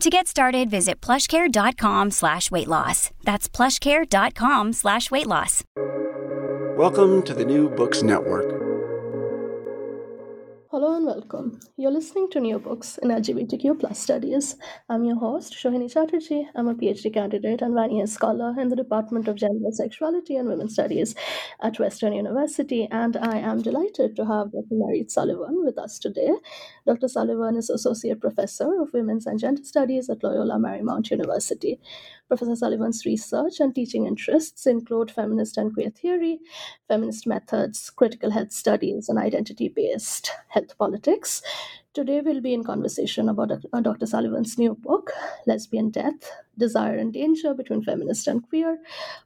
To get started, visit plushcare.com slash weight loss. That's plushcare.com slash weight loss. Welcome to the New Books Network. Hello and welcome. You're listening to New Books in LGBTQ plus studies. I'm your host, Shohini Chatterjee. I'm a PhD candidate and Vanier scholar in the Department of Gender, Sexuality and Women's Studies at Western University, and I am delighted to have Dr. Mairead Sullivan with us today. Dr. Sullivan is Associate Professor of Women's and Gender Studies at Loyola Marymount University. Professor Sullivan's research and teaching interests include feminist and queer theory, feminist methods, critical health studies, and identity based health politics. Today, we'll be in conversation about Dr. Sullivan's new book, Lesbian Death Desire and Danger Between Feminist and Queer,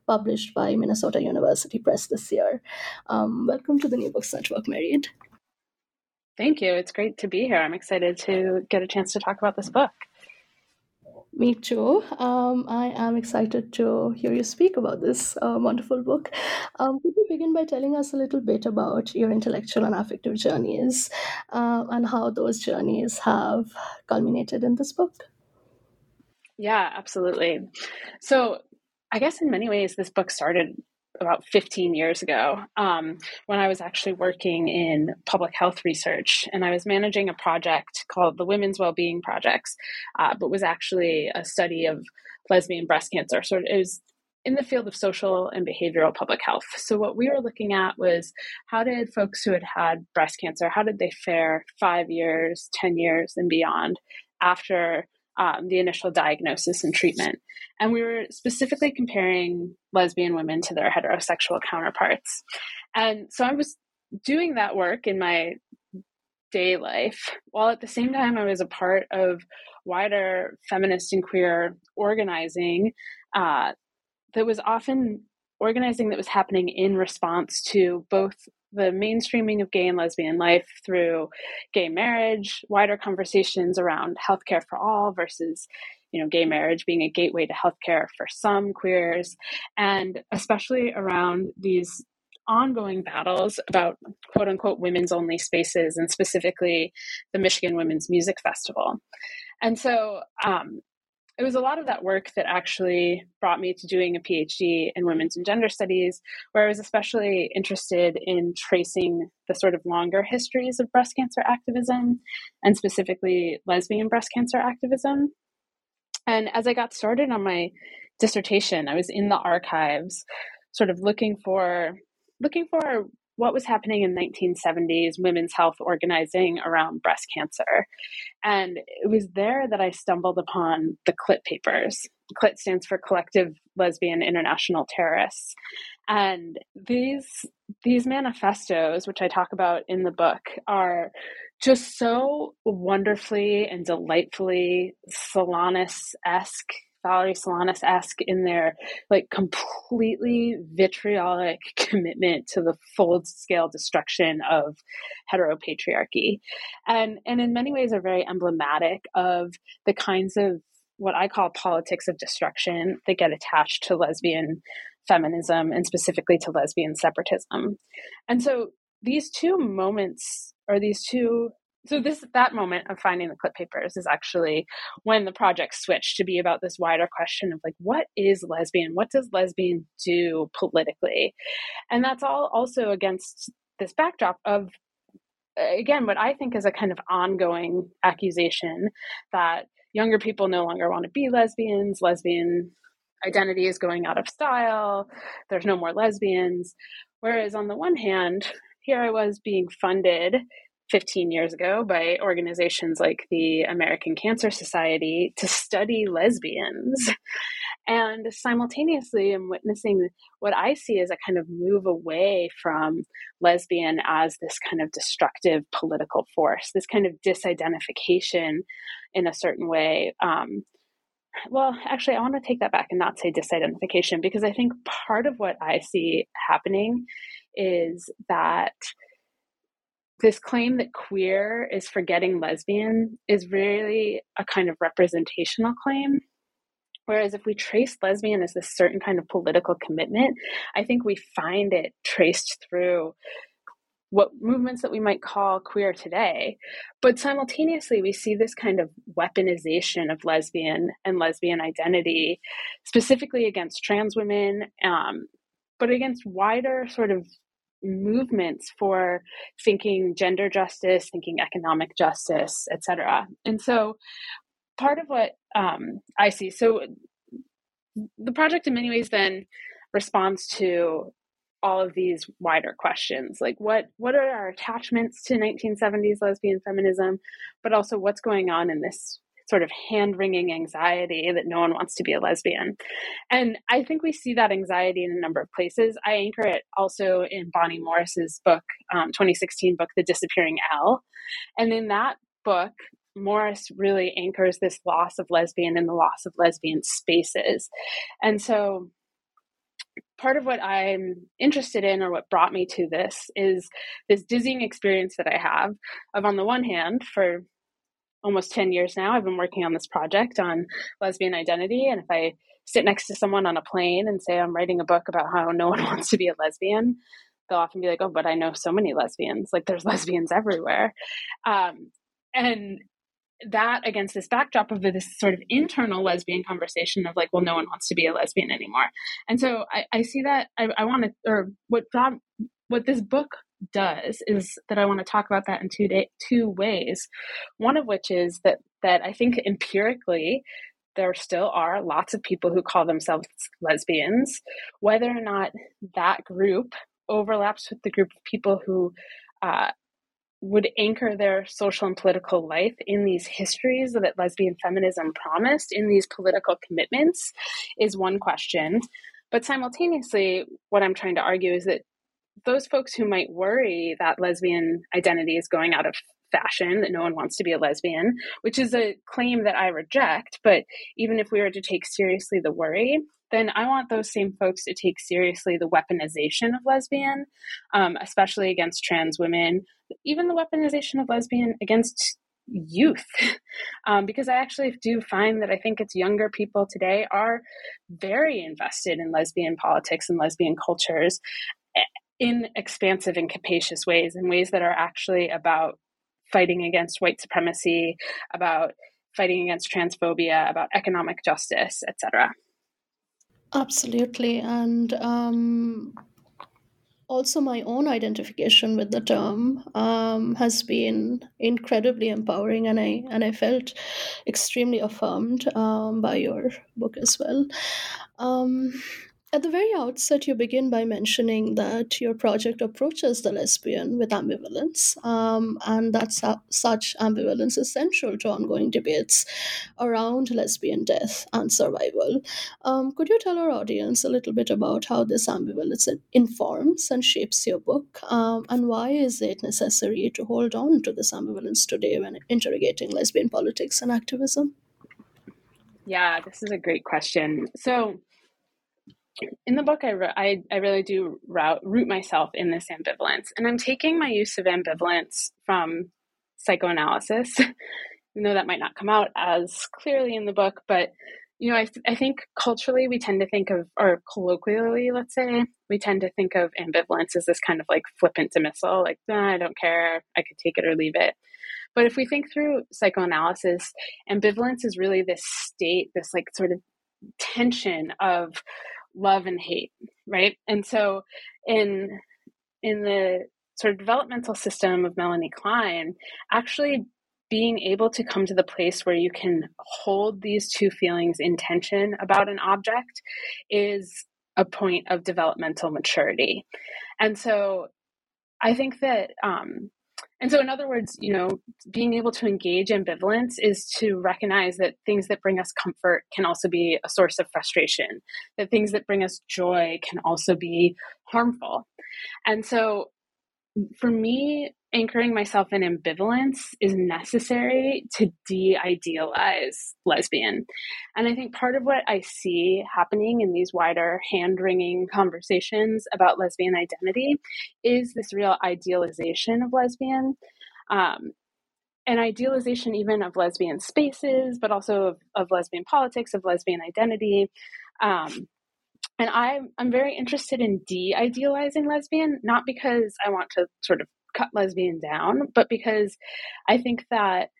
published by Minnesota University Press this year. Um, welcome to the New Books Network, Mairead. Thank you. It's great to be here. I'm excited to get a chance to talk about this book. Me too. Um, I am excited to hear you speak about this uh, wonderful book. Um, could you begin by telling us a little bit about your intellectual and affective journeys uh, and how those journeys have culminated in this book? Yeah, absolutely. So, I guess in many ways, this book started about 15 years ago um, when I was actually working in public health research and I was managing a project called the Women's Wellbeing Projects, uh, but was actually a study of lesbian breast cancer. So it was in the field of social and behavioral public health. So what we were looking at was how did folks who had had breast cancer, how did they fare five years, 10 years and beyond after um, the initial diagnosis and treatment. And we were specifically comparing lesbian women to their heterosexual counterparts. And so I was doing that work in my day life, while at the same time I was a part of wider feminist and queer organizing uh, that was often organizing that was happening in response to both the mainstreaming of gay and lesbian life through gay marriage, wider conversations around healthcare for all versus you know gay marriage being a gateway to healthcare for some queers and especially around these ongoing battles about quote unquote women's only spaces and specifically the Michigan Women's Music Festival. And so um, it was a lot of that work that actually brought me to doing a PhD in women's and gender studies, where I was especially interested in tracing the sort of longer histories of breast cancer activism and specifically lesbian breast cancer activism. And as I got started on my dissertation, I was in the archives, sort of looking for looking for what was happening in 1970s women's health organizing around breast cancer. And it was there that I stumbled upon the CLIT papers. CLIT stands for Collective Lesbian International Terrorists. And these these manifestos, which I talk about in the book, are just so wonderfully and delightfully Solanas-esque Valerie Solanas esque in their like completely vitriolic commitment to the full scale destruction of heteropatriarchy, and and in many ways are very emblematic of the kinds of what I call politics of destruction that get attached to lesbian feminism and specifically to lesbian separatism. And so these two moments or these two so this that moment of finding the CLIT papers is actually when the project switched to be about this wider question of like what is lesbian? What does lesbian do politically? And that's all also against this backdrop of again what i think is a kind of ongoing accusation that younger people no longer want to be lesbians lesbian identity is going out of style there's no more lesbians. Whereas on the one hand here i was being funded 15 years ago by organizations like the American Cancer Society to study lesbians. And simultaneously, I'm witnessing what I see as a kind of move away from lesbian as this kind of destructive political force, this kind of disidentification in a certain way. Um, well, actually, I want to take that back and not say disidentification because I think part of what I see happening is that this claim that queer is forgetting lesbian is really a kind of representational claim. Whereas if we trace lesbian as this certain kind of political commitment, I think we find it traced through what movements that we might call queer today. But simultaneously, we see this kind of weaponization of lesbian and lesbian identity, specifically against trans women, um, but against wider sort of movements for thinking gender justice, thinking economic justice, etc. And so part of what um, I see, so the project in many ways then responds to all of these wider questions like what what are our attachments to 1970s lesbian feminism but also what's going on in this sort of hand wringing anxiety that no one wants to be a lesbian. And I think we see that anxiety in a number of places. I anchor it also in Bonnie Morris's book, um, 2016 book, The Disappearing L. And in that book, Morris really anchors this loss of lesbian and the loss of lesbian spaces. And so part of what I'm interested in or what brought me to this is this dizzying experience that I have of on the one hand for almost 10 years now, I've been working on this project on lesbian identity. And if I sit next to someone on a plane and say I'm writing a book about how no one wants to be a lesbian, they'll often be like, oh, but I know so many lesbians. Like there's lesbians everywhere. Um, and that against this backdrop of this sort of internal lesbian conversation of like, well, no one wants to be a lesbian anymore. And so I, I see that I, I want to, or what what this book does is that I want to talk about that in two day, two ways. One of which is that that I think empirically there still are lots of people who call themselves lesbians, whether or not that group overlaps with the group of people who uh, would anchor their social and political life in these histories that lesbian feminism promised, in these political commitments, is one question. But simultaneously, what I'm trying to argue is that those folks who might worry that lesbian identity is going out of fashion, that no one wants to be a lesbian, which is a claim that I reject. But even if we were to take seriously the worry, then I want those same folks to take seriously the weaponization of lesbian, um, especially against trans women, even the weaponization of lesbian against youth um, because i actually do find that i think it's younger people today are very invested in lesbian politics and lesbian cultures in expansive and capacious ways, in ways that are actually about fighting against white supremacy, about fighting against transphobia, about economic justice, etc. Absolutely. And um, also, my own identification with the term um, has been incredibly empowering, and I and I felt extremely affirmed um, by your book as well. At the very outset, you begin by mentioning that your project approaches the lesbian with ambivalence, um, and that such ambivalence is central to ongoing debates around lesbian death and survival. Um, could you tell our audience a little bit about how this ambivalence informs and shapes your book, um, and why is it necessary to hold on to this ambivalence today when interrogating lesbian politics and activism? Yeah, this is a great question. So, in the book, I, I, I really do route, root myself in this ambivalence. And I'm taking my use of ambivalence from psychoanalysis, even though that might not come out as clearly in the book. But you know, I, th- I think culturally we tend to think of, or colloquially, let's say, we tend to think of ambivalence as this kind of like flippant dismissal, like, nah, I don't care, I could take it or leave it. But if we think through psychoanalysis, ambivalence is really this state, this like sort of tension of love and hate, right? And so in in the sort of developmental system of Melanie Klein, actually being able to come to the place where you can hold these two feelings in tension about an object is a point of developmental maturity. And so I think that um, and so, in other words, you know, being able to engage ambivalence is to recognize that things that bring us comfort can also be a source of frustration, that things that bring us joy can also be harmful. And so, for me, anchoring myself in ambivalence is necessary to de idealize lesbian. And I think part of what I see happening in these wider hand wringing conversations about lesbian identity is this real idealization of lesbian. Um, an idealization even of lesbian spaces, but also of, of lesbian politics, of lesbian identity. Um, and I'm I'm very interested in de-idealizing lesbian, not because I want to sort of cut lesbian down, but because I think that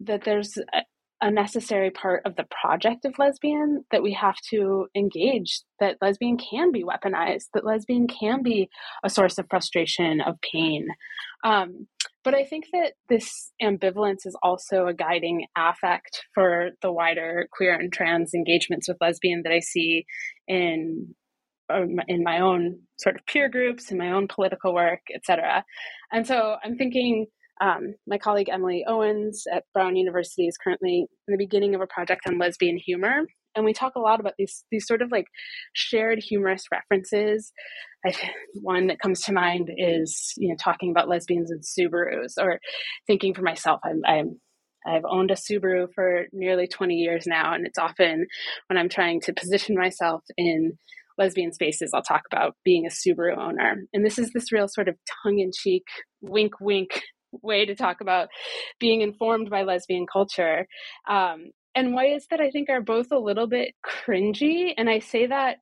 that there's a, a necessary part of the project of lesbian that we have to engage that lesbian can be weaponized that lesbian can be a source of frustration of pain. Um, but i think that this ambivalence is also a guiding affect for the wider queer and trans engagements with lesbian that i see in um, in my own sort of peer groups, in my own political work, etc. And so I'm thinking um, my colleague Emily Owens at Brown University is currently in the beginning of a project on lesbian humor. And we talk a lot about these these sort of like shared humorous references. I, one that comes to mind is you know talking about lesbians and Subarus, or thinking for myself, I'm, I'm I've owned a Subaru for nearly 20 years now, and it's often when I'm trying to position myself in lesbian spaces, I'll talk about being a Subaru owner. And this is this real sort of tongue in cheek, wink, wink way to talk about being informed by lesbian culture. Um, and ways that I think are both a little bit cringy. And I say that,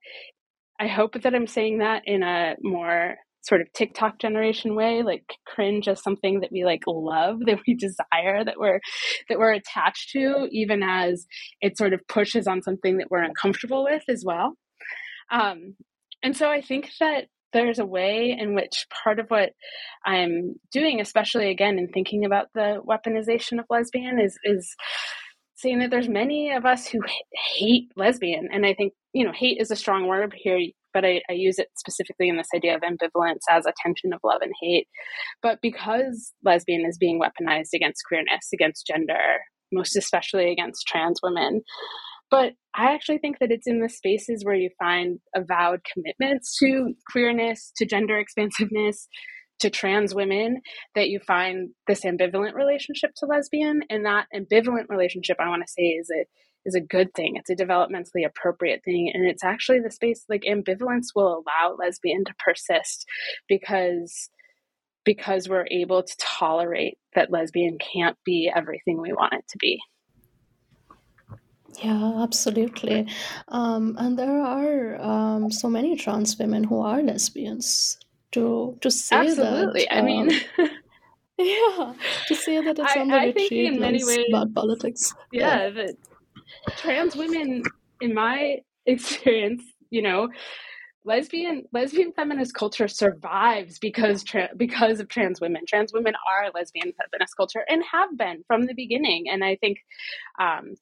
I hope that I'm saying that in a more sort of TikTok generation way, like cringe as something that we like love, that we desire, that we're that we're attached to, even as it sort of pushes on something that we're uncomfortable with as well. Um, and so I think that there's a way in which part of what I'm doing, especially again in thinking about the weaponization of lesbian, is is saying that there's many of us who hate lesbian, and I think you know hate is a strong word here, but I, I use it specifically in this idea of ambivalence as a tension of love and hate. But because lesbian is being weaponized against queerness, against gender, most especially against trans women, but I actually think that it's in the spaces where you find avowed commitments to queerness, to gender expansiveness, to trans women that you find this ambivalent relationship to lesbian. And that ambivalent relationship, I want to say, is a is a good thing. It's a developmentally appropriate thing. And it's actually the space like ambivalence will allow lesbian to persist because because we're able to tolerate that lesbian can't be everything we want it to be. Yeah, absolutely. Um, and there are um, so many trans women who are lesbians. To to say Absolutely. that, I mean, um, yeah, to say that it's on the I retreat is ways, about politics. Yeah. yeah, that trans women, in my experience, you know, lesbian lesbian feminist culture survives because tra- because of trans women. Trans women are lesbian feminist culture and have been from the beginning. And I think um,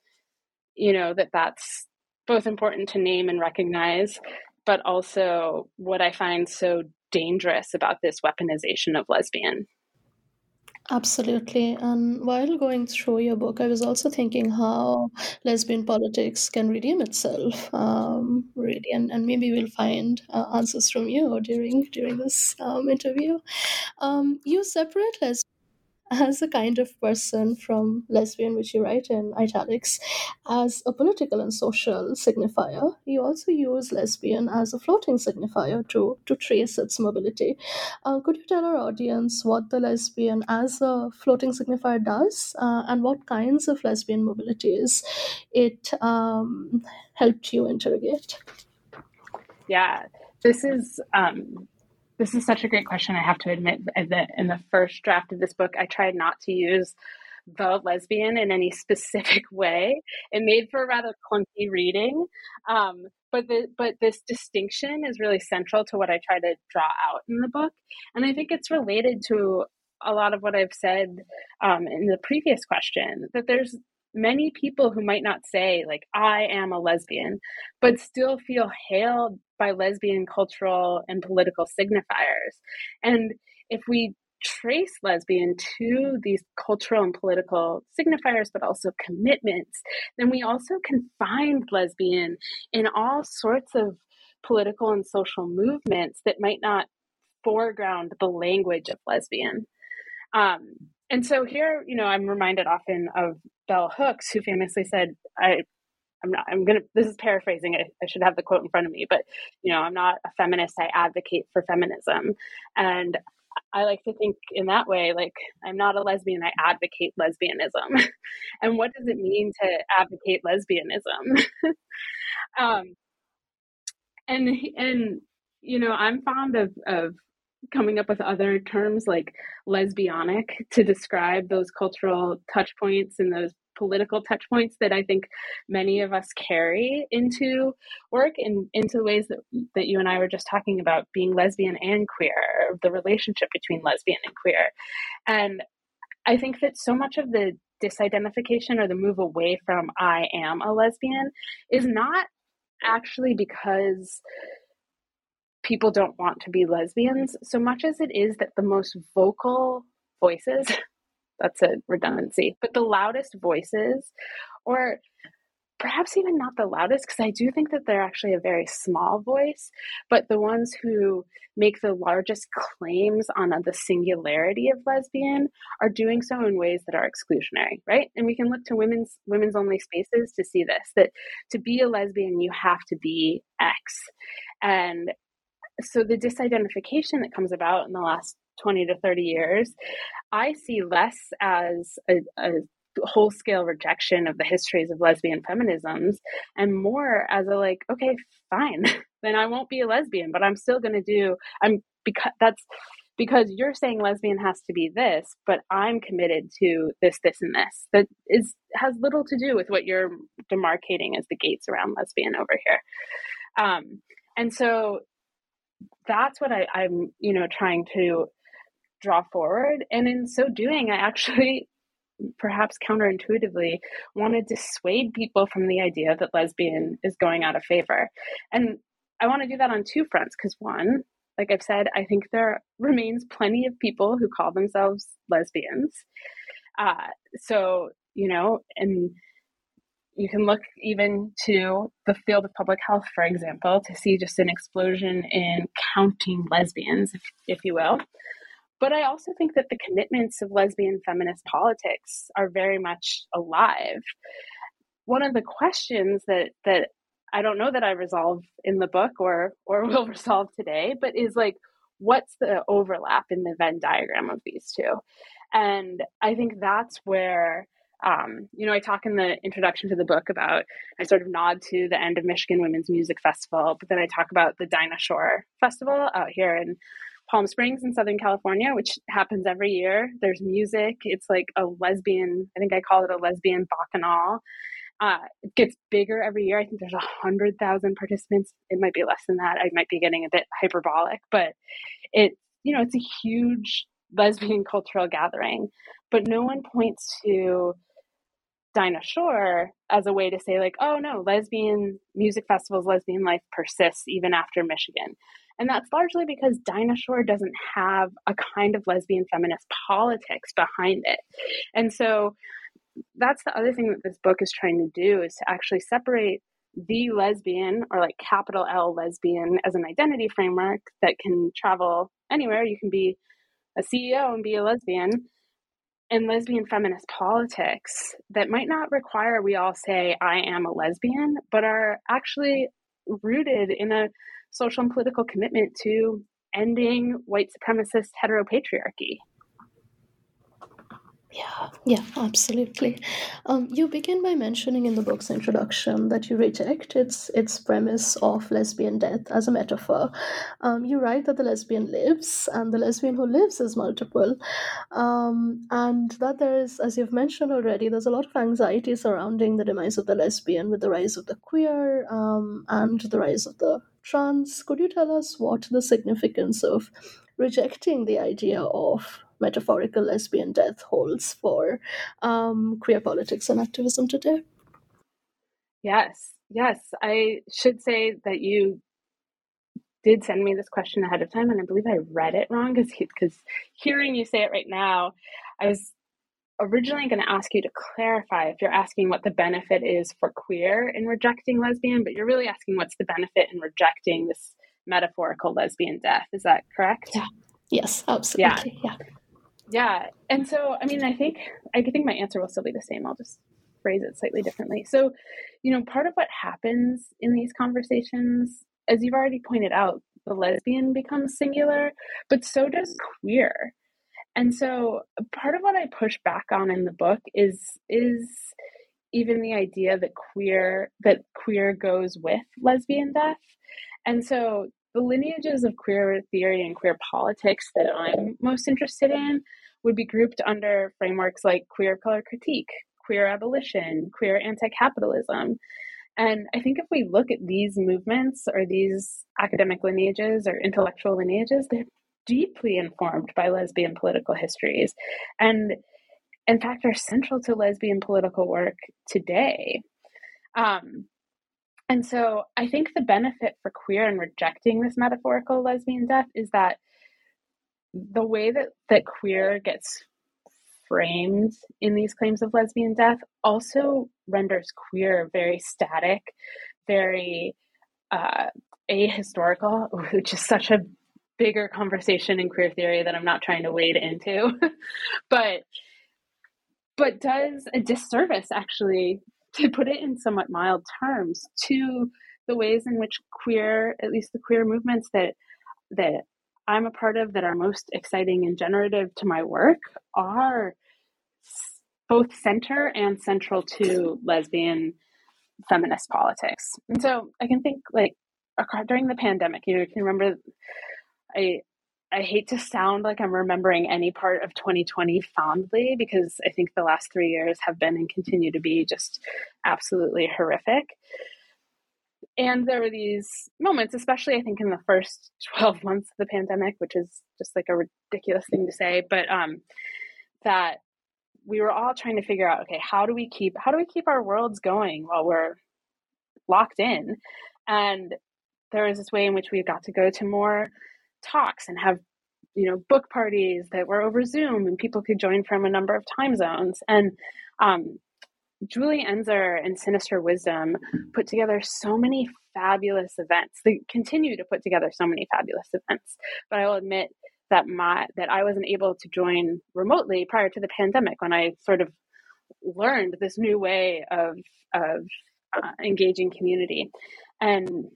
you know that that's both important to name and recognize but also what i find so dangerous about this weaponization of lesbian Absolutely. And while going through your book, I was also thinking how lesbian politics can redeem itself, um, really, and, and maybe we'll find uh, answers from you during during this um, interview. Um, you separate lesbian as a kind of person from lesbian, which you write in italics, as a political and social signifier. You also use lesbian as a floating signifier to, to trace its mobility. Uh, could you tell our audience what the lesbian as a floating signifier does uh, and what kinds of lesbian mobilities it um, helped you interrogate? Yeah, this is um, this is such a great question. I have to admit that in the first draft of this book, I tried not to use the lesbian in any specific way. It made for a rather clunky reading. Um, but the but this distinction is really central to what I try to draw out in the book, and I think it's related to a lot of what I've said um, in the previous question. That there's many people who might not say like I am a lesbian, but still feel hailed by lesbian cultural and political signifiers. And if we trace lesbian to these cultural and political signifiers, but also commitments, then we also can find lesbian in all sorts of political and social movements that might not foreground the language of lesbian. Um, and so here, you know, I'm reminded often of Bell Hooks, who famously said, I I'm not, I'm to, this is paraphrasing. I, I, should have the quote in front of me, but, you know, I'm not a feminist. I advocate for feminism. And I like to think in that way, like, I'm not a lesbian. I advocate lesbianism. and what does it mean to advocate lesbianism? um, and, and, you know, I'm fond of, of coming up with other terms like lesbianic to describe those cultural touch points and those political touch points that I think many of us carry into work and into the ways that, that you and I were just talking about being lesbian and queer, the relationship between lesbian and queer. And I think that so much of the disidentification or the move away from I am a lesbian is not actually because people don't want to be lesbians so much as it is that the most vocal voices that's a redundancy, but the loudest voices, or perhaps even not the loudest, because I do think that they're actually a very small voice, but the ones who make the largest claims on the singularity of lesbian are doing so in ways that are exclusionary, right? And we can look to women's women's only spaces to see this that to be a lesbian you have to be X. And so the disidentification that comes about in the last 20 to 30 years, I see less as a, a whole scale rejection of the histories of lesbian feminisms and more as a like, okay, fine, then I won't be a lesbian, but I'm still going to do, I'm because that's because you're saying lesbian has to be this, but I'm committed to this, this, and this. That is has little to do with what you're demarcating as the gates around lesbian over here. Um, and so that's what I, I'm, you know, trying to draw forward. And in so doing, I actually, perhaps counterintuitively, want to dissuade people from the idea that lesbian is going out of favor. And I want to do that on two fronts because, one, like I've said, I think there remains plenty of people who call themselves lesbians. Uh, so, you know, and you can look even to the field of public health, for example, to see just an explosion in counting lesbians, if, if you will. But I also think that the commitments of lesbian feminist politics are very much alive. One of the questions that that I don't know that I resolve in the book or or will resolve today, but is like what's the overlap in the Venn diagram of these two? And I think that's where um, you know, I talk in the introduction to the book about, I sort of nod to the end of Michigan Women's Music Festival, but then I talk about the Dinah Shore Festival out here in Palm Springs in Southern California, which happens every year. There's music. It's like a lesbian, I think I call it a lesbian bacchanal. Uh, it gets bigger every year. I think there's a hundred thousand participants. It might be less than that. I might be getting a bit hyperbolic, but it, you know, it's a huge lesbian cultural gathering. But no one points to Dinah Shore as a way to say like, oh no, lesbian music festivals, lesbian life persists even after Michigan. And that's largely because Dinah Shore doesn't have a kind of lesbian feminist politics behind it. And so that's the other thing that this book is trying to do is to actually separate the lesbian or like capital L lesbian as an identity framework that can travel anywhere. You can be a CEO and be a lesbian and lesbian feminist politics that might not require we all say, I am a lesbian, but are actually rooted in a social and political commitment to ending white supremacist heteropatriarchy. Yeah, yeah, absolutely. Um, you begin by mentioning in the book's introduction that you reject its its premise of lesbian death as a metaphor. Um, you write that the lesbian lives, and the lesbian who lives is multiple, um, and that there is, as you've mentioned already, there's a lot of anxiety surrounding the demise of the lesbian with the rise of the queer um, and the rise of the trans. Could you tell us what the significance of rejecting the idea of metaphorical lesbian death holds for um, queer politics and activism today. Yes, yes. I should say that you did send me this question ahead of time, and I believe I read it wrong because because hearing you say it right now, I was originally going to ask you to clarify if you're asking what the benefit is for queer in rejecting lesbian, but you're really asking what's the benefit in rejecting this metaphorical lesbian death. Is that correct? Yeah. Yes, absolutely. Yeah. yeah. Yeah. And so, I mean, I think, I think my answer will still be the same. I'll just phrase it slightly differently. So, you know, part of what happens in these conversations, as you've already pointed out, the lesbian becomes singular, but so does queer. And so part of what I push back on in the book is is even the idea that queer that queer goes with lesbian death. And so the lineages of queer theory and queer politics that I'm most interested in would be grouped under frameworks like queer color critique, queer abolition, queer anti capitalism. And I think if we look at these movements or these academic lineages or intellectual lineages, they're deeply informed by lesbian political histories. And in fact, are central to lesbian political work today. Um, and so I think the benefit for queer in rejecting this metaphorical lesbian death is that the way that, that queer gets framed in these claims of lesbian death also renders queer very static, very uh, ahistorical, which is such a bigger conversation in queer theory that I'm not trying to wade into, but but does a disservice actually to put it in somewhat mild terms, to the ways in which queer, at least the queer movements that that I'm a part of that are most exciting and generative to my work are both center and central to lesbian feminist politics. And so I can think like during the pandemic, you can remember I I hate to sound like I'm remembering any part of 2020 fondly because I think the last three years have been and continue to be just absolutely horrific. And there were these moments, especially I think in the first 12 months of the pandemic, which is just like a ridiculous thing to say, but um, that we were all trying to figure out, okay, how do we keep how do we keep our worlds going while we're locked in? And there was this way in which we got to go to more talks and have you know book parties that were over zoom and people could join from a number of time zones. And um, julie enszer and sinister wisdom put together so many fabulous events. They continue to put together so many fabulous events. But i will admit that my that i wasn't able to join remotely prior to the pandemic when i sort of learned this new way of of uh, engaging community. And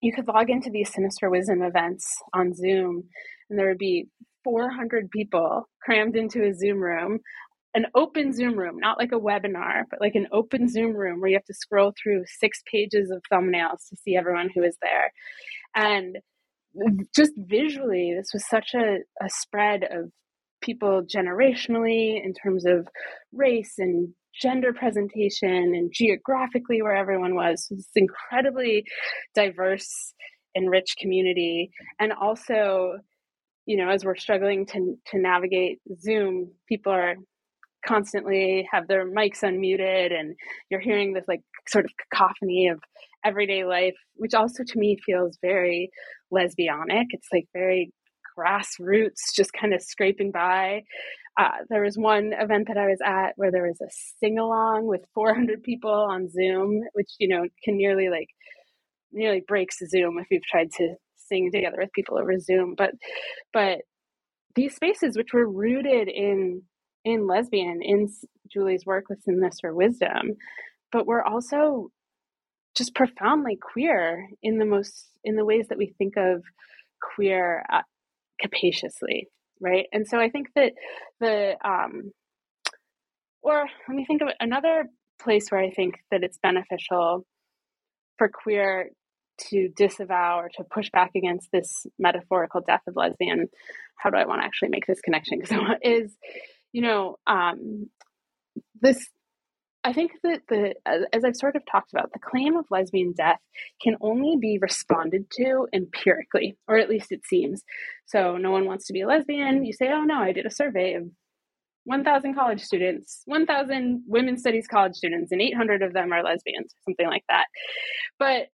you could log into these Sinister Wisdom events on Zoom, and there would be 400 people crammed into a Zoom room, an open Zoom room, not like a webinar, but like an open Zoom room where you have to scroll through six pages of thumbnails to see everyone who is there. And just visually, this was such a, a spread of people generationally in terms of race and gender presentation and geographically where everyone was. So this incredibly diverse and rich community. And also, you know, as we're struggling to to navigate Zoom, people are constantly have their mics unmuted and you're hearing this like sort of cacophony of everyday life, which also to me feels very lesbianic. It's like very grassroots, just kind of scraping by. Uh, there was one event that I was at where there was a sing along with 400 people on Zoom, which you know can nearly like nearly breaks Zoom if you've tried to sing together with people over Zoom. But but these spaces, which were rooted in in lesbian in julie's work with sinister wisdom but we're also just profoundly queer in the most in the ways that we think of queer uh, capaciously right? And so i think that the um or let me think of another place where i think that it's beneficial for queer to disavow or to push back against this metaphorical death of lesbian how do i want to actually make this connection? Because is you know um this I think that the as I've sort of talked about, the claim of lesbian death can only be responded to empirically, or at least it seems. So no one wants to be a lesbian. You say, "Oh no, I did a survey of 1,000 college students, 1,000 women's studies college students, and 800 of them are lesbians, something like that." But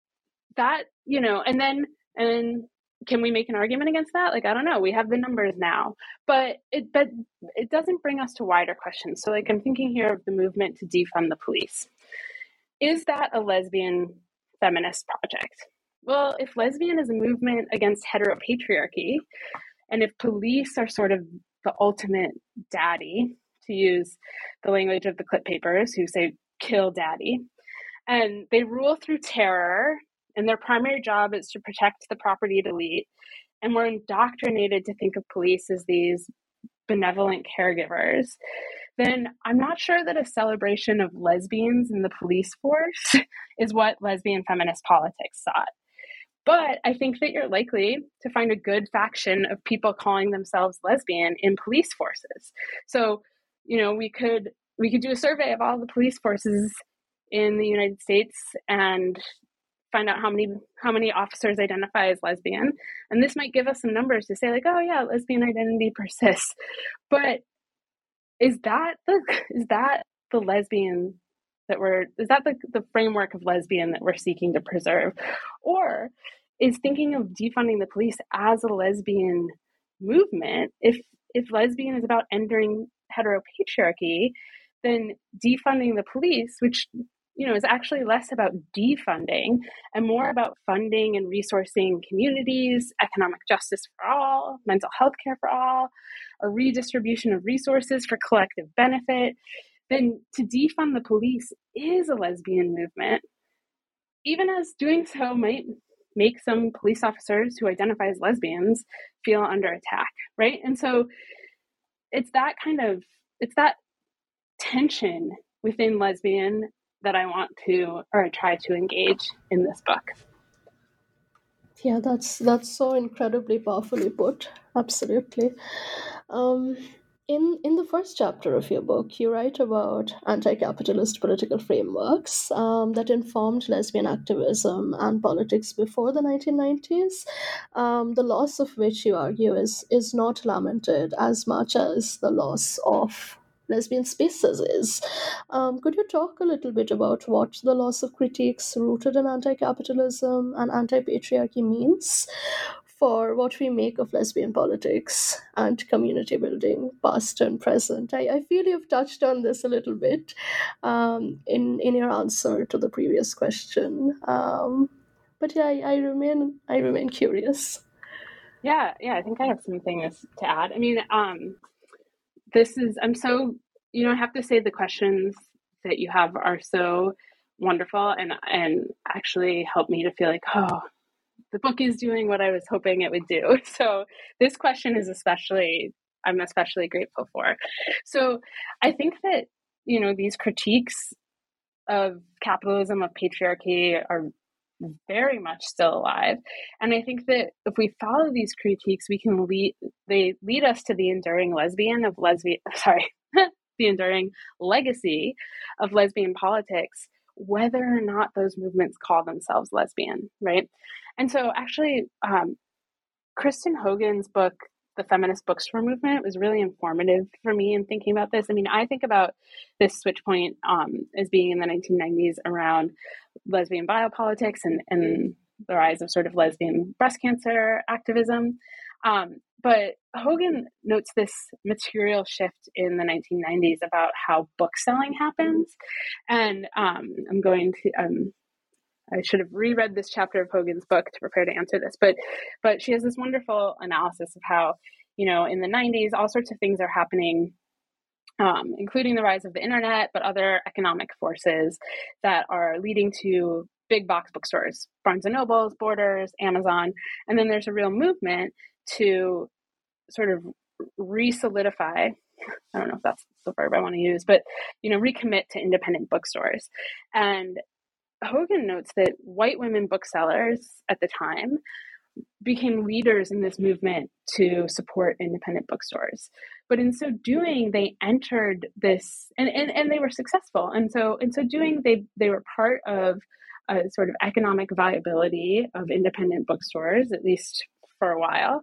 that, you know, and then and can we make an argument against that? Like i don't know. We have the numbers now. But it but it doesn't bring us to wider questions. So like i'm thinking here of the movement to defund the police. Is that a lesbian feminist project? Well if lesbian is a movement against heteropatriarchy and if police are sort of the ultimate daddy to use the language of the CLIT papers who say kill daddy and they rule through terror and their primary job is to protect the property of elite. And we're indoctrinated to think of police as these benevolent caregivers, then I'm not sure that a celebration of lesbians in the police force is what lesbian feminist politics sought. But I think that you're likely to find a good faction of people calling themselves lesbian in police forces. So, you know, we could we could do a survey of all the police forces in the United States and find out how many how many officers identify as lesbian. And this might give us some numbers to say like oh yeah lesbian identity persists. But is that the is that the lesbian that we're is that the, the framework of lesbian that we're seeking to preserve? Or is thinking of defunding the police as a lesbian movement if if lesbian is about entering heteropatriarchy then defunding the police which you know, is actually less about defunding and more about funding and resourcing communities, economic justice for all, mental health care for all, a redistribution of resources for collective benefit, then to defund the police is a lesbian movement, even as doing so might make some police officers who identify as lesbians feel under attack, right? And so it's that kind of, it's that tension within lesbian that I want to or try to engage in this book. Yeah, that's that's so incredibly powerfully put. Absolutely. Um, in in the first chapter of your book, you write about anti-capitalist political frameworks um, that informed lesbian activism and politics before the 1990s. Um, the loss of which you argue is is not lamented as much as the loss of lesbian spaces is. Um, could you talk a little bit about what the loss of critiques rooted in anti capitalism and anti patriarchy means for what we make of lesbian politics and community building, past and present? I, I feel you've touched on this a little bit um, in, in your answer to the previous question. Um, but yeah, I, I remain I remain curious. Yeah, yeah, I think I have some things to add. I mean, um, this is i'm so you know i have to say the questions that you have are so wonderful and and actually help me to feel like oh the book is doing what i was hoping it would do so this question is especially i'm especially grateful for so i think that you know these critiques of capitalism of patriarchy are very much still alive. And I think that if we follow these critiques, we can lead they lead us to the enduring lesbian of lesbian sorry, the enduring legacy of lesbian politics, whether or not those movements call themselves lesbian, right? And so actually um, Kristen Hogan's book the feminist bookstore movement was really informative for me in thinking about this. I mean, I think about this switch point um, as being in the 1990s around lesbian biopolitics and, and the rise of sort of lesbian breast cancer activism. Um, but Hogan notes this material shift in the 1990s about how book selling happens. And um, I'm going to, um, I should have reread this chapter of Hogan's book to prepare to answer this, but but she has this wonderful analysis of how, you know, in the 90s, all sorts of things are happening um, including the rise of the internet, but other economic forces that are leading to big box bookstores, Barnes and Nobles, Borders, Amazon, and then there's a real movement to sort of re-solidify. I don't know if that's the verb I want to use, but you know, recommit to independent bookstores. And Hogan notes that white women booksellers at the time became leaders in this movement to support independent bookstores. But in so doing, they entered this and, and, and they were successful. And so in so doing, they they were part of a sort of economic viability of independent bookstores, at least for a while.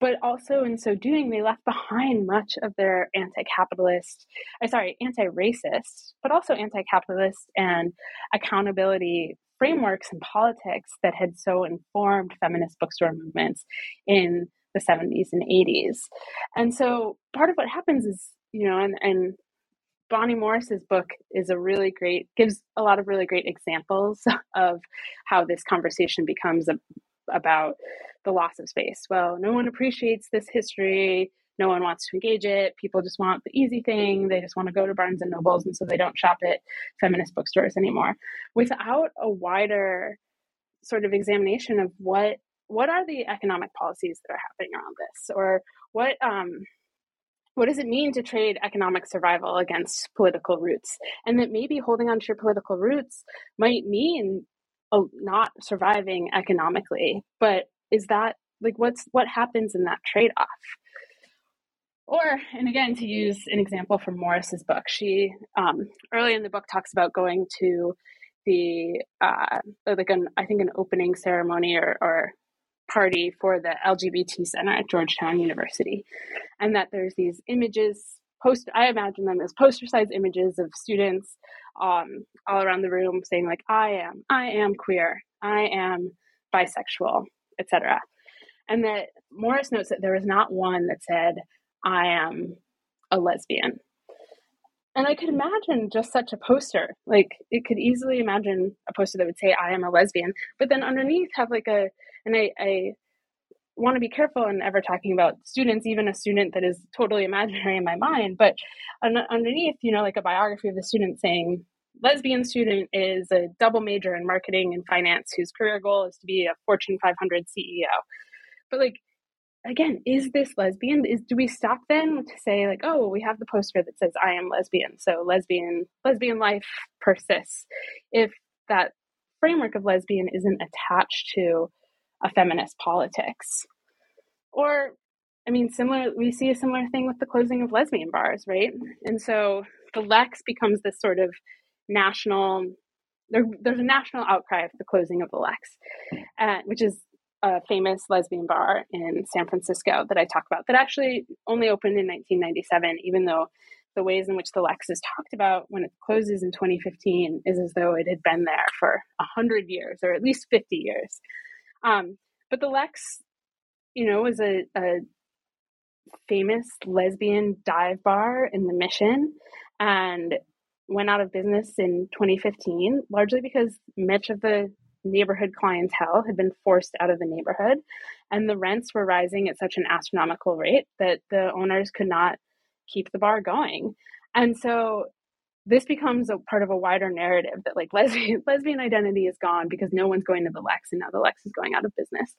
But also in so doing, they left behind much of their anti-capitalist, uh, sorry, anti-racist, but also anti-capitalist and accountability frameworks and politics that had so informed feminist bookstore movements in the 70s and 80s. And so part of what happens is, you know, and, and Bonnie Morris's book is a really great, gives a lot of really great examples of how this conversation becomes a, about the loss of space. Well, no one appreciates this history no one wants to engage it. People just want the easy thing. They just want to go to Barnes and Nobles, and so they don't shop at feminist bookstores anymore. Without a wider sort of examination of what what are the economic policies that are happening around this, or what um, what does it mean to trade economic survival against political roots, and that maybe holding on to your political roots might mean oh, not surviving economically, but is that like what's what happens in that trade off? Or, and again, to use an example from Morris's book, she um, early in the book talks about going to the uh, like an I think an opening ceremony or, or party for the LGBT center at Georgetown University, and that there's these images post I imagine them as poster size images of students um, all around the room saying like I am I am queer I am bisexual etc. And that Morris notes that there was not one that said I am a lesbian. And I could imagine just such a poster. Like it could easily imagine a poster that would say I am a lesbian, but then underneath have like a and I, I want to be careful in ever talking about students, even a student that is totally imaginary in my mind, but un- underneath, you know, like a biography of the student saying lesbian student is a double major in marketing and finance whose career goal is to be a Fortune 500 CEO. But like again, is this lesbian? Is do we stop then to say like, oh, we have the poster that says I am lesbian, so lesbian lesbian life persists. If that framework of lesbian isn't attached to a feminist politics. Or I mean similar we see a similar thing with the closing of lesbian bars, right? And so the Lex becomes this sort of national there, there's a national outcry for the closing of the Lex, uh, which is a famous lesbian bar in San Francisco that I talk about that actually only opened in 1997, even though the ways in which the Lex is talked about when it closes in 2015 is as though it had been there for 100 years or at least 50 years. Um, but the Lex, you know, was a, a famous lesbian dive bar in the Mission and went out of business in 2015, largely because much of the neighborhood clientele had been forced out of the neighborhood, and the rents were rising at such an astronomical rate that the owners could not keep the bar going. And so this becomes a part of a wider narrative that like lesbian lesbian identity is gone because no one's going to the Lex and now the Lex is going out of business.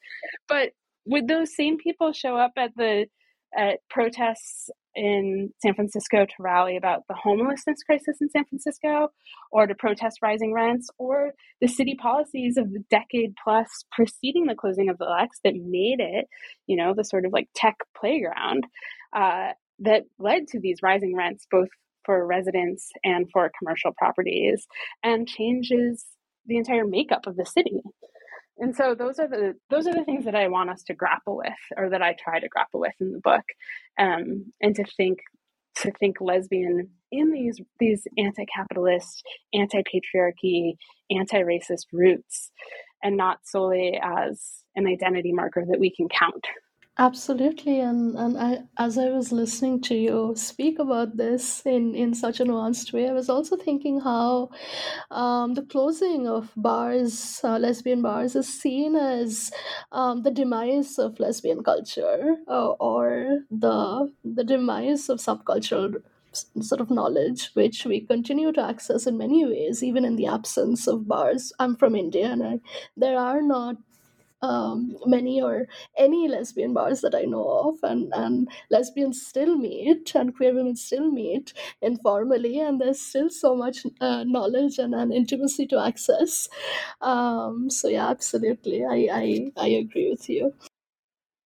But would those same people show up at the at protests in San Francisco to rally about the homelessness crisis in San Francisco or to protest rising rents or the city policies of the decade plus preceding the closing of the Lex that made it, you know, the sort of like tech playground uh, that led to these rising rents, both for residents and for commercial properties, and changes the entire makeup of the city and so those are the those are the things that i want us to grapple with or that i try to grapple with in the book um, and to think to think lesbian in these these anti-capitalist anti-patriarchy anti-racist roots and not solely as an identity marker that we can count Absolutely, and and I, as I was listening to you speak about this in in such a nuanced way, I was also thinking how um, the closing of bars, uh, lesbian bars, is seen as um, the demise of lesbian culture, uh, or the the demise of subcultural sort of knowledge which we continue to access in many ways even in the absence of bars. I'm from india and I, there are not um, many or any lesbian bars that I know of, and, and lesbians still meet and queer women still meet informally, and there's still so much uh, knowledge and, and intimacy to access. Um, so yeah, absolutely, I, I I agree with you.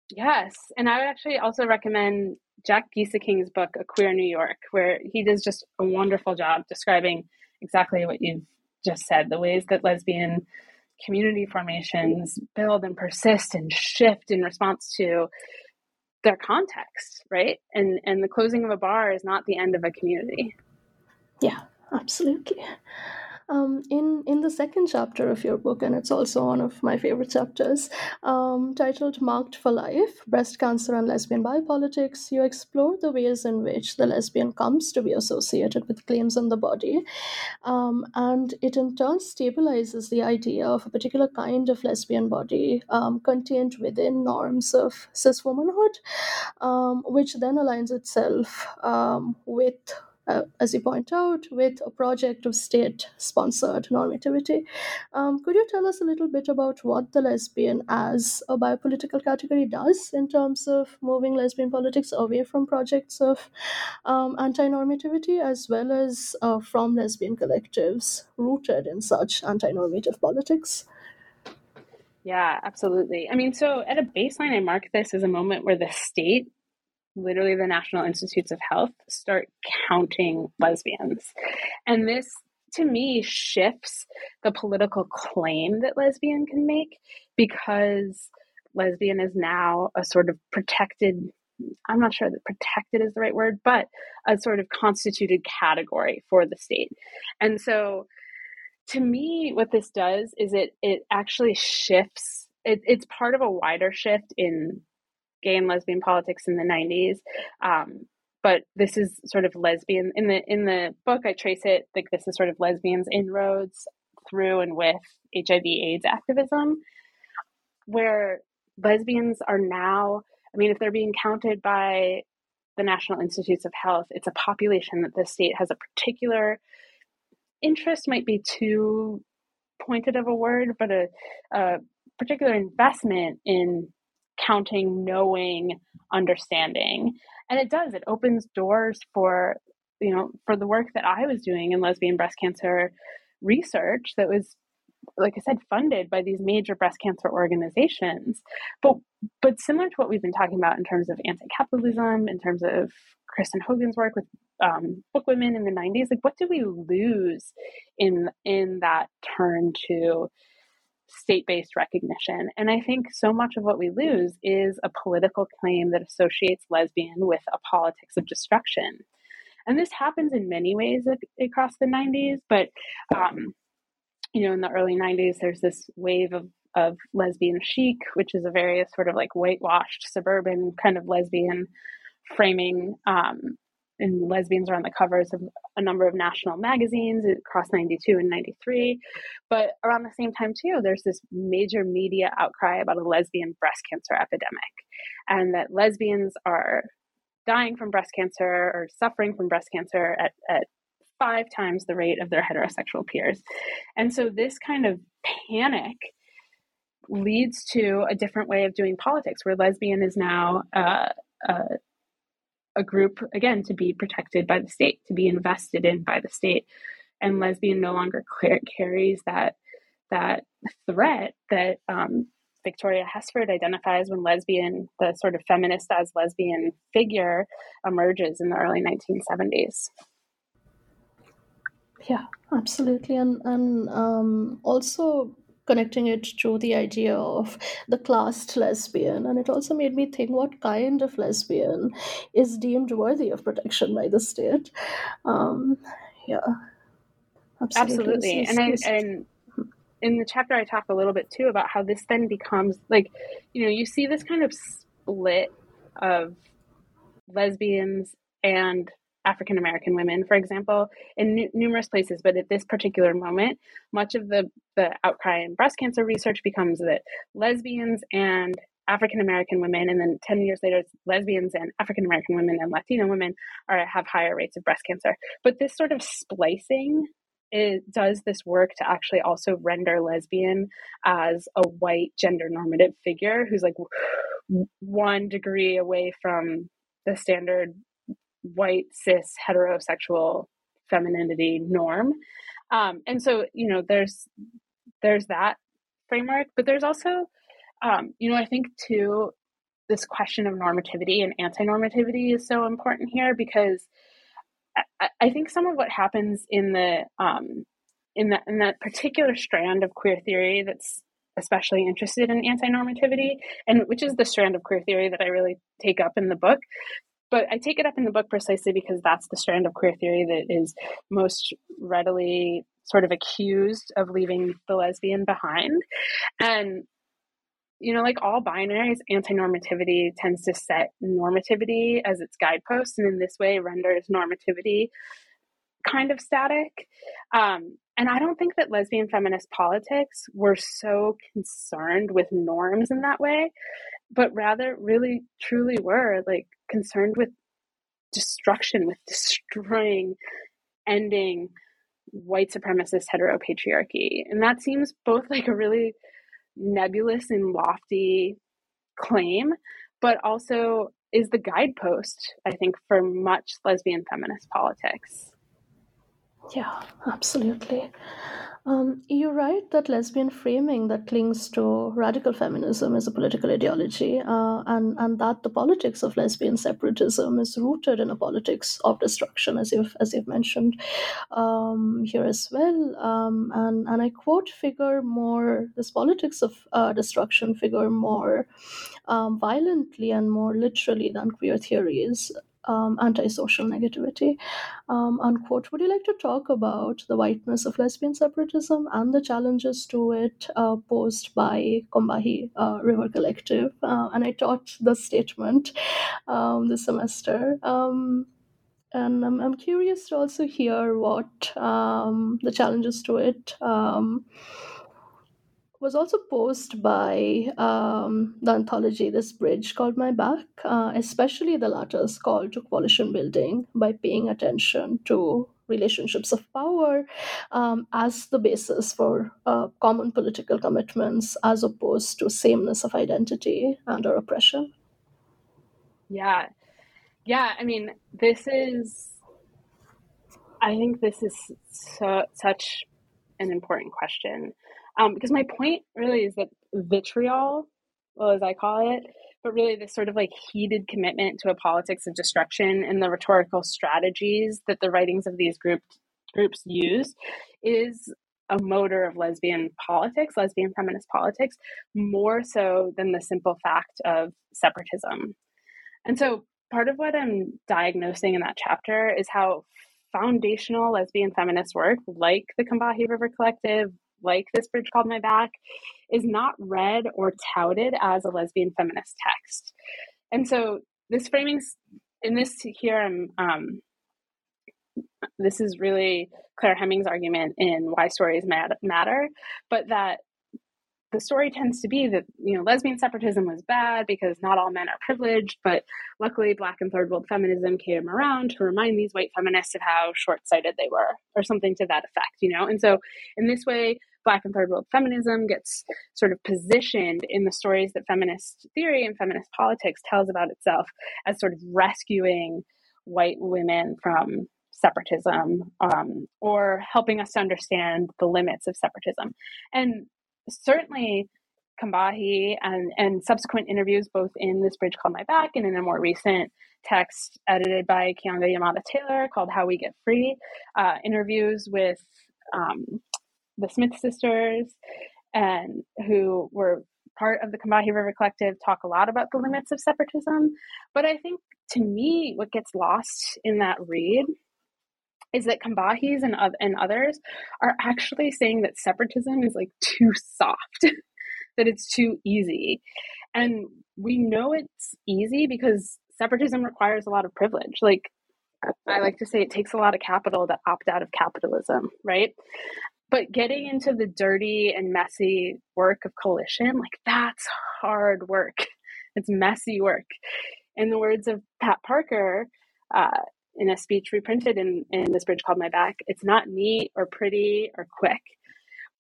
Yes, and I would actually also recommend Jack Gieseking's book, A Queer New York, where he does just a wonderful job describing exactly what you've just said the ways that lesbian community formations build and persist and shift in response to their context, right? And and the closing of a bar is not the end of a community. Yeah, absolutely. Um, in in the second chapter of your book, and it's also one of my favorite chapters, um, titled "Marked for Life: Breast Cancer and Lesbian Biopolitics," you explore the ways in which the lesbian comes to be associated with claims on the body, um, and it in turn stabilizes the idea of a particular kind of lesbian body um, contained within norms of cis womanhood, um, which then aligns itself um, with uh, as you point out, with a project of state sponsored normativity. Um, could you tell us a little bit about what the lesbian as a biopolitical category does in terms of moving lesbian politics away from projects of um, anti normativity as well as uh, from lesbian collectives rooted in such anti normative politics? Yeah, absolutely. I mean, so at a baseline, I mark this as a moment where the state literally the National Institutes of Health start counting lesbians. And this, to me, shifts the political claim that lesbian can make because lesbian is now a sort of protected. I'm not sure that protected is the right word, but a sort of constituted category for the state. And so to me, what this does is it it actually shifts. It, it's part of a wider shift in gay and lesbian politics in the 90s. Um, but this is sort of lesbian in the in the book I trace it like this is sort of lesbians inroads through and with HIV AIDS activism where lesbians are now I mean if they're being counted by the National Institutes of Health it's a population that the state has a particular interest might be too pointed of a word but a, a particular investment in counting, knowing, understanding. And it does, it opens doors for, you know, for the work that I was doing in lesbian breast cancer research that was like I said, funded by these major breast cancer organizations. But but similar to what we've been talking about in terms of anti-capitalism, in terms of Kristen Hogan's work with um, book women in the '90s, like what do we lose in in that turn to state based recognition. And I think so much of what we lose is a political claim that associates lesbian with a politics of destruction. And this happens in many ways across the 90s, but um, you know, in the early 90s, there's this wave of, of lesbian chic, which is a very sort of like whitewashed suburban kind of lesbian framing um, and lesbians are on the covers of a number of national magazines across 92 and 93 but around the same time too there's this major media outcry about a lesbian breast cancer epidemic and that lesbians are dying from breast cancer or suffering from breast cancer at, at five times the rate of their heterosexual peers. And so this kind of panic leads to a different way of doing politics where lesbian is now uh, uh, a group again to be protected by the state to be invested in by the state and lesbian no longer carries that that threat that um, Victoria Hesford identifies when lesbian, the sort of feminist as lesbian figure, emerges in the early 1970s. Yeah, absolutely, and and um, also connecting it to the idea of the classed lesbian. And it also made me think what kind of lesbian is deemed worthy of protection by the state. Um, yeah. Absolutely. absolutely. and I, and in the chapter I talk a little bit too about how this then becomes like, you know, you see this kind of split of lesbians and African American women, for example, in n- numerous places. But at this particular moment, much of the, the outcry in breast cancer research becomes that lesbians and African American women, and then 10 years later, lesbians and African American women and Latino women are have higher rates of breast cancer. But this sort of splicing it does this work to actually also render lesbian as a white gender normative figure who's like one degree away from the standard white cis heterosexual femininity norm. Um, and so you know there's there's that framework but there's also um, you know i think too this question of normativity and anti-normativity is so important here because I, I think some of what happens in the um, in that in that particular strand of queer theory that's especially interested in anti-normativity and which is the strand of queer theory that I really take up in the book but I take it up in the book precisely because that's the strand of queer theory that is most readily sort of accused of leaving the lesbian behind. And you know, like all binaries, anti-normativity tends to set normativity as its guidepost, and in this way renders normativity kind of static. Um, and I don't think that lesbian feminist politics were so concerned with norms in that way, but rather really truly were like concerned with destruction, with destroying, ending white supremacist heteropatriarchy. And that seems both like a really nebulous and lofty claim, but also is the guidepost, I think, for much lesbian feminist politics. Yeah, absolutely. Um, you're right that lesbian framing that clings to radical feminism is a political ideology, uh, and and that the politics of lesbian separatism is rooted in a politics of destruction, as you've as you've mentioned um, here as well. Um, and and I quote figure more this politics of uh, destruction figure more um, violently and more literally than queer theories um, antisocial negativity. Um, unquote. Would you like to talk about the whiteness of lesbian separatism and the challenges to it uh, posed by Combahee uh, River Collective? Uh, and I taught the statement um, this semester. Um, and I'm, I'm curious to also hear what um, the challenges to it um, was also posed by um, the anthology This Bridge Called My Back, uh, especially the latter's call to coalition building by paying attention to relationships of power um, as the basis for uh, common political commitments as opposed to sameness of identity and or oppression. Yeah. Yeah. I mean, this is, I think this is so, such an important question um, because my point really is that vitriol, well, as I call it, but really this sort of like heated commitment to a politics of destruction and the rhetorical strategies that the writings of these group, groups use is a motor of lesbian politics, lesbian feminist politics, more so than the simple fact of separatism. And so part of what I'm diagnosing in that chapter is how foundational lesbian feminist work, like the Combahee River Collective, like This Bridge Called My Back is not read or touted as a lesbian feminist text. And so this framing, in this here, I'm, um, this is really Clare Hemmings' argument in Why Stories Matter, but that the story tends to be that you know lesbian separatism was bad because not all men are privileged but luckily black and third world feminism came around to remind these white feminists of how short-sighted they were or something to that effect you know? And so in this way black and third world feminism gets sort of positioned in the stories that feminist theory and feminist politics tells about itself as sort of rescuing white women from separatism um, or helping us to understand the limits of separatism. And certainly Combahee and, and subsequent interviews, both in This Bridge Called My Back and in a more recent text edited by Keeanga-Yamahtta Taylor called How We Get Free, uh, interviews with um, the Smith sisters and who were part of the Combahee River Collective talk a lot about the limits of separatism. But I think to me, what gets lost in that read is that Combahees and, and others are actually saying that separatism is like too soft, that it's too easy. And we know it's easy because separatism requires a lot of privilege. Like, I like to say it takes a lot of capital to opt out of capitalism, right? But getting into the dirty and messy work of coalition, like that's hard work. It's messy work. In the words of Pat Parker, uh, in a speech reprinted in, in This Bridge Called My Back, it's not neat or pretty or quick.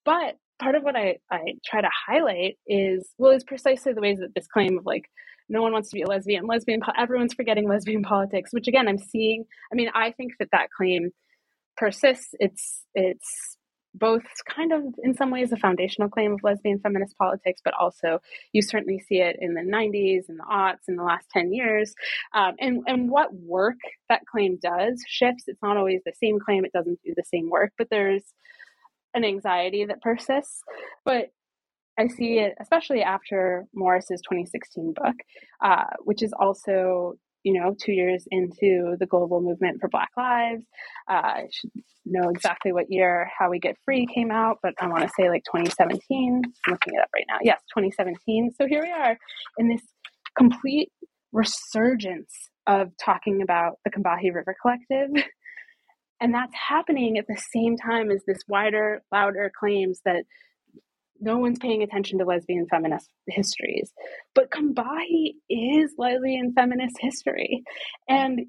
But part of what I, I try to highlight is, well, is precisely the ways that this claim of like, no one wants to be a lesbian, lesbian, everyone's forgetting lesbian politics, which again, I'm seeing, I mean, I think that that claim persists. It's, it's both kind of in some ways a foundational claim of lesbian feminist politics, but also you certainly see it in the 90s and the aughts in the last 10 years. Um, and, and what work that claim does shifts. It's not always the same claim, it doesn't do the same work, but there's an anxiety that persists. But I see it, especially after Morris's 2016 book, uh, which is also you know, two years into the global movement for Black Lives. Uh, I should know exactly what year How We Get Free came out, but I want to say like 2017. I'm looking it up right now. Yes, 2017. So here we are in this complete resurgence of talking about the Combahee River Collective. And that's happening at the same time as this wider, louder claims that no one's paying attention to lesbian feminist histories. But Combahee is lesbian feminist history. And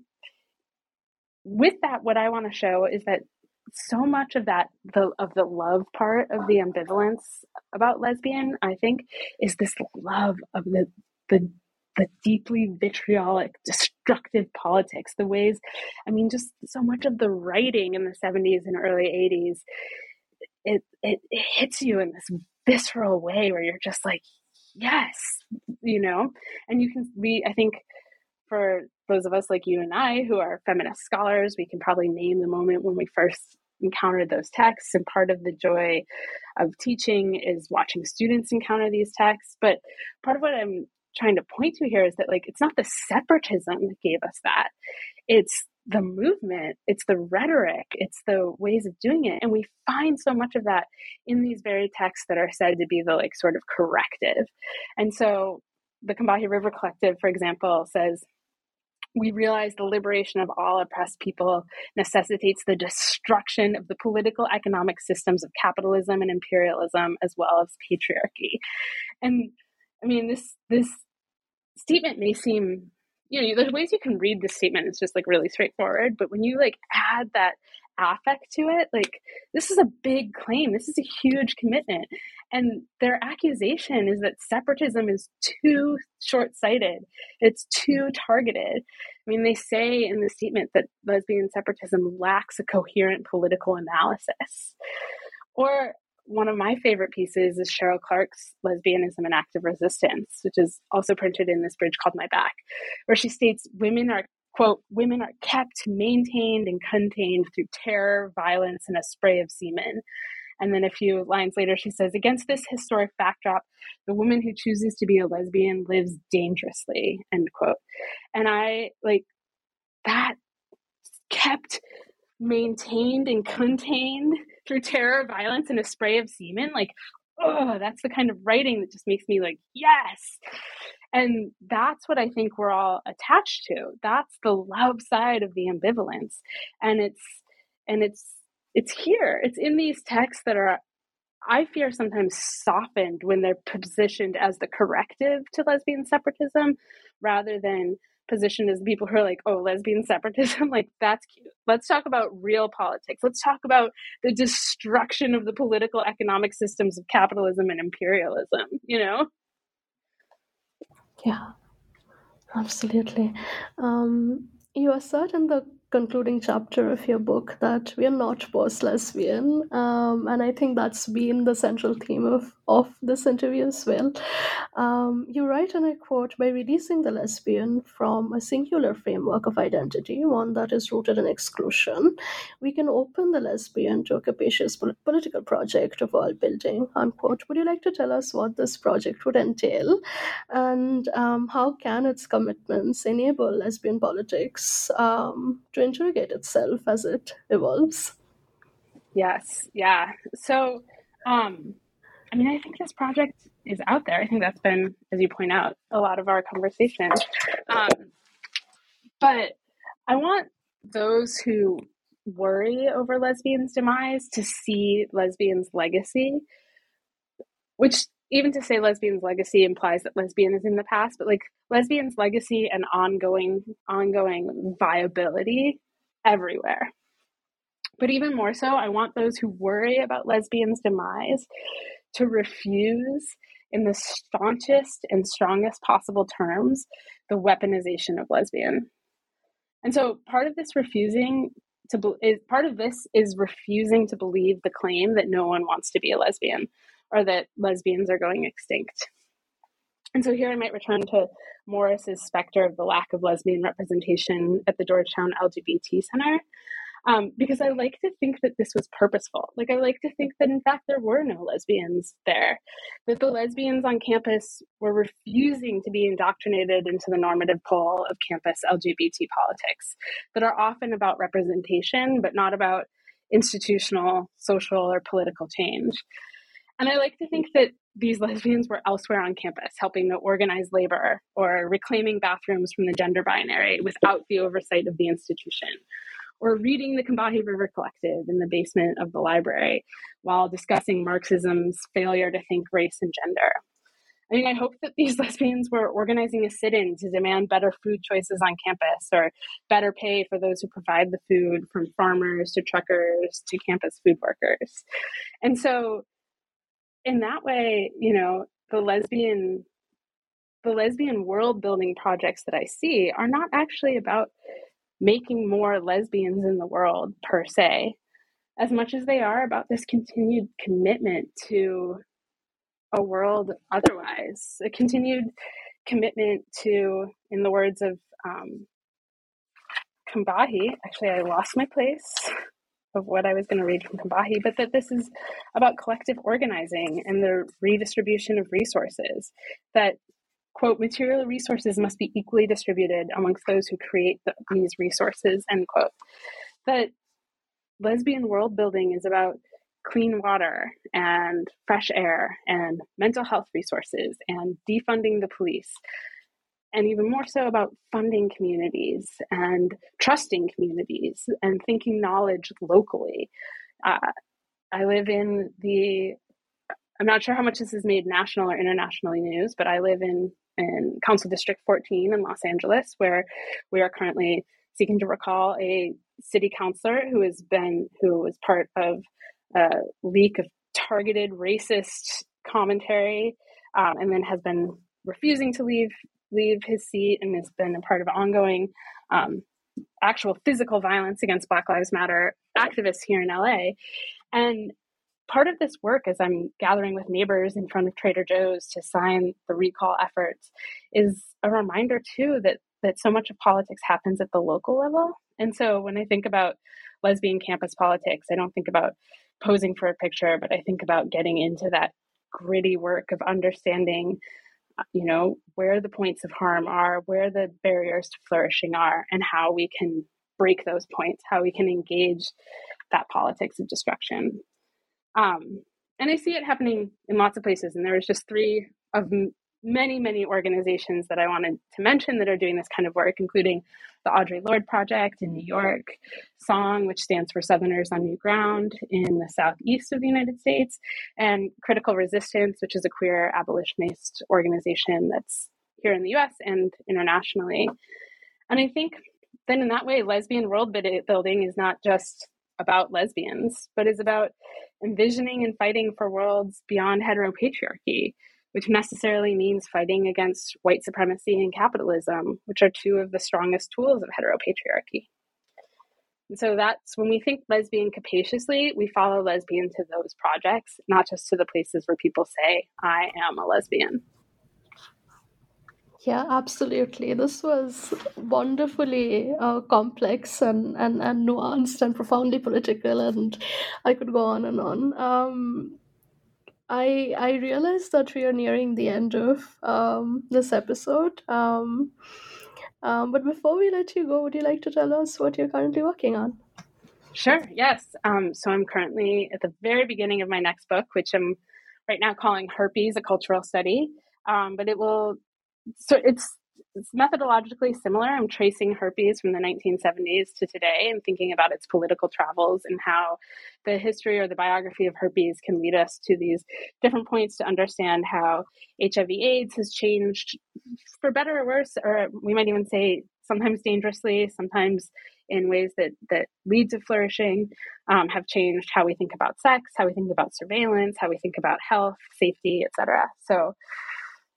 with that, what I want to show is that so much of that the of the love part of the ambivalence about lesbian, I think, is this love of the the the deeply vitriolic, destructive politics, the ways, I mean, just so much of the writing in the 70s and early 80s, it, it, it hits you in this visceral way where you're just like, yes, you know? And you can, be, I think for those of us like you and I who are feminist scholars, we can probably name the moment when we first encountered those texts. And part of the joy of teaching is watching students encounter these texts. But part of what I'm trying to point to here is that, like, it's not the separatism that gave us that, it's the movement, it's the rhetoric, it's the ways of doing it. And we find so much of that in these very texts that are said to be the like sort of corrective. And so the Combahee River Collective, for example, says, we realize the liberation of all oppressed people necessitates the destruction of the political economic systems of capitalism and imperialism as well as patriarchy. And I mean this this statement may seem you know, there's ways you can read this statement. It's just like really straightforward. But when you like add that affect to it, like this is a big claim. This is a huge commitment. And their accusation is that separatism is too short sighted, it's too targeted. I mean, they say in the statement that lesbian separatism lacks a coherent political analysis. Or one of my favorite pieces is Cheryl Clarke's Lesbianism An Act of Resistance, which is also printed in this bridge called My Back, where she states women are, quote, women are kept, maintained, and contained through terror, violence, and a spray of semen. And then a few lines later, she says, Against this historic backdrop, the woman who chooses to be a lesbian lives dangerously, end quote. And I like that kept maintained and contained through terror, violence, and a spray of semen. Like, oh, that's the kind of writing that just makes me like, yes. And that's what I think we're all attached to. That's the love side of the ambivalence. And it's, and it's, it's here. It's in these texts that are, I fear, sometimes softened when they're positioned as the corrective to lesbian separatism rather than positioned as people who are like, oh, lesbian separatism, like that's cute. Let's talk about real politics. Let's talk about the destruction of the political economic systems of capitalism and imperialism, you know? Yeah, absolutely. Um, you assert in the concluding chapter of your book that we are not post lesbian. Um, and I think that's been the central theme of, of this interview as well. Um, you write, and I quote, by releasing the lesbian from a singular framework of identity, one that is rooted in exclusion, we can open the lesbian to a capacious political project of world building, unquote. Would you like to tell us what this project would entail and um, how can its commitments enable lesbian politics um, to interrogate itself as it evolves. Yes, yeah. So, um, I mean, I think this project is out there. I think that's been, as you point out, a lot of our conversation. Um, but I want those who worry over lesbians' demise to see lesbians' legacy, which even to say lesbian's legacy implies that lesbian is in the past, but like lesbian's legacy and ongoing ongoing viability everywhere. But even more so, I want those who worry about lesbians' demise to refuse, in the staunchest and strongest possible terms, the weaponization of lesbian. And so part of this refusing to be, is, part of this is refusing to believe the claim that no one wants to be a lesbian or that lesbians are going extinct. And so here I might return to Morris's specter of the lack of lesbian representation at the Georgetown LGBT Center, um, because I like to think that this was purposeful. Like, I like to think that in fact there were no lesbians there, that the lesbians on campus were refusing to be indoctrinated into the normative pole of campus LGBT politics that are often about representation, but not about institutional, social, or political change. And I like to think that these lesbians were elsewhere on campus, helping to organize labor or reclaiming bathrooms from the gender binary without the oversight of the institution, or reading the Combahee River Collective in the basement of the library while discussing Marxism's failure to think race and gender. I mean, I hope that these lesbians were organizing a sit in to demand better food choices on campus or better pay for those who provide the food, from farmers to truckers to campus food workers. And so, in that way, you know, the lesbian the lesbian world building projects that I see are not actually about making more lesbians in the world per se, as much as they are about this continued commitment to a world otherwise, a continued commitment to, in the words of um, Combahee, actually, I lost my place of what I was going to read from Combahee, but that this is about collective organizing and the redistribution of resources. That quote, material resources must be equally distributed amongst those who create the, these resources, end quote. That lesbian world building is about clean water and fresh air and mental health resources and defunding the police and even more so about funding communities and trusting communities and thinking knowledge locally. Uh, I live in the, I'm not sure how much this is made national or internationally news, but I live in, in Council District 14 in Los Angeles, where we are currently seeking to recall a city councilor who has been, who was part of a leak of targeted racist commentary um, and then has been refusing to leave leave his seat and has been a part of ongoing um, actual physical violence against Black Lives Matter activists here in LA. And part of this work, as I'm gathering with neighbors in front of Trader Joe's to sign the recall efforts, is a reminder too that that so much of politics happens at the local level. And so when I think about lesbian campus politics, I don't think about posing for a picture, but I think about getting into that gritty work of understanding you know, where the points of harm are, where the barriers to flourishing are, and how we can break those points, how we can engage that politics of destruction. Um, and I see it happening in lots of places. And there was just three of many, many organizations that I wanted to mention that are doing this kind of work, including the Audre Lorde Project in New mm-hmm. York, SONG, which stands for Southerners on New Ground in the southeast of the United States, and Critical Resistance, which is a queer abolitionist organization that's here in the US and internationally. And I think then in that way, lesbian world building is not just about lesbians, but is about envisioning and fighting for worlds beyond heteropatriarchy which necessarily means fighting against white supremacy and capitalism, which are two of the strongest tools of heteropatriarchy. And so that's when we think lesbian capaciously, we follow lesbian to those projects, not just to the places where people say, I am a lesbian. Yeah, absolutely. This was wonderfully uh, complex and, and, and nuanced and profoundly political, and I could go on and on. Um, I I realized that we are nearing the end of um, this episode. Um, um, but before we let you go, would you like to tell us what you're currently working on? Sure. Yes. Um, so I'm currently at the very beginning of my next book, which I'm right now calling Herpes: A Cultural Study. Um, but it will. So it's it's methodologically similar. I'm tracing herpes from the 1970s to today and thinking about its political travels and how the history or the biography of herpes can lead us to these different points to understand how HIV AIDS has changed for better or worse, or we might even say sometimes dangerously, sometimes in ways that that lead to flourishing, um, have changed how we think about sex, how we think about surveillance, how we think about health, safety, etc. So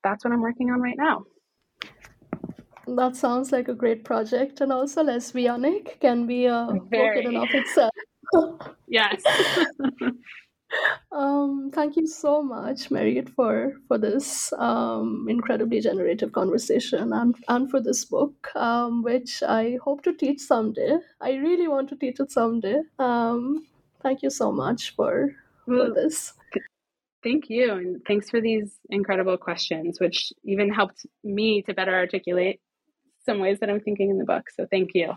that's what I'm working on right now. That sounds like a great project, and also lesbianic can be a Very. book in and of itself. yes. um, thank you so much, Mairead, for for this um, incredibly generative conversation and and for this book, um, which I hope to teach someday. I really want to teach it someday. Um, thank you so much for for this. Thank you. And thanks for these incredible questions, which even helped me to better articulate some ways that I'm thinking in the book. So thank you.